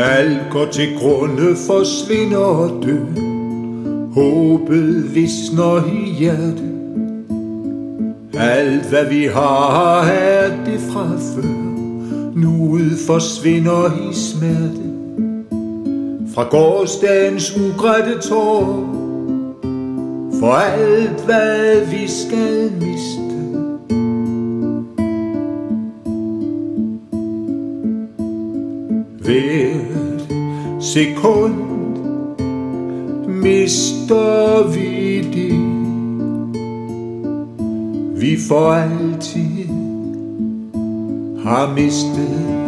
Alt går til grunde, forsvinder og dø. Håbet visner i hjertet. Alt hvad vi har er det fra før. Nuet forsvinder i smerte. Fra gårdsdagens ugrætte tår. For alt hvad vi skal miste. Hvert sekund mister vi det. Vi for altid har mistet.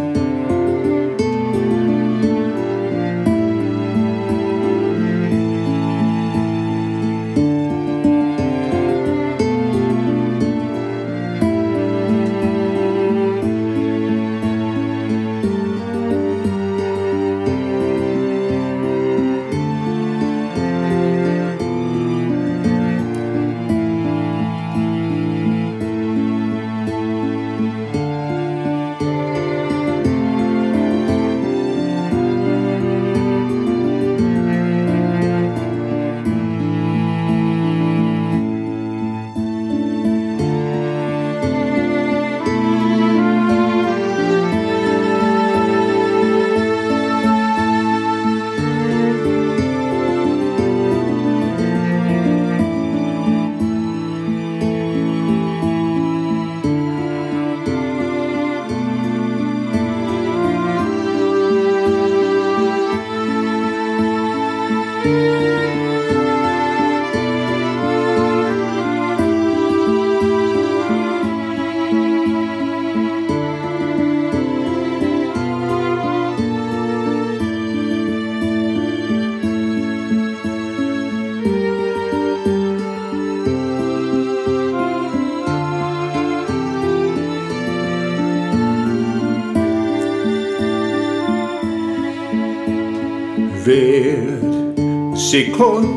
Hvert sekund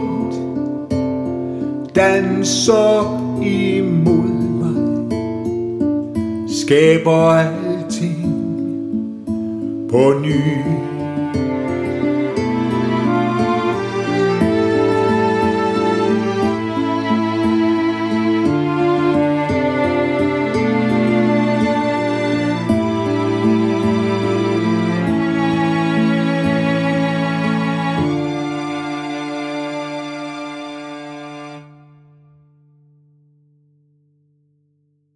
danser imod mig Skaber alting på ny.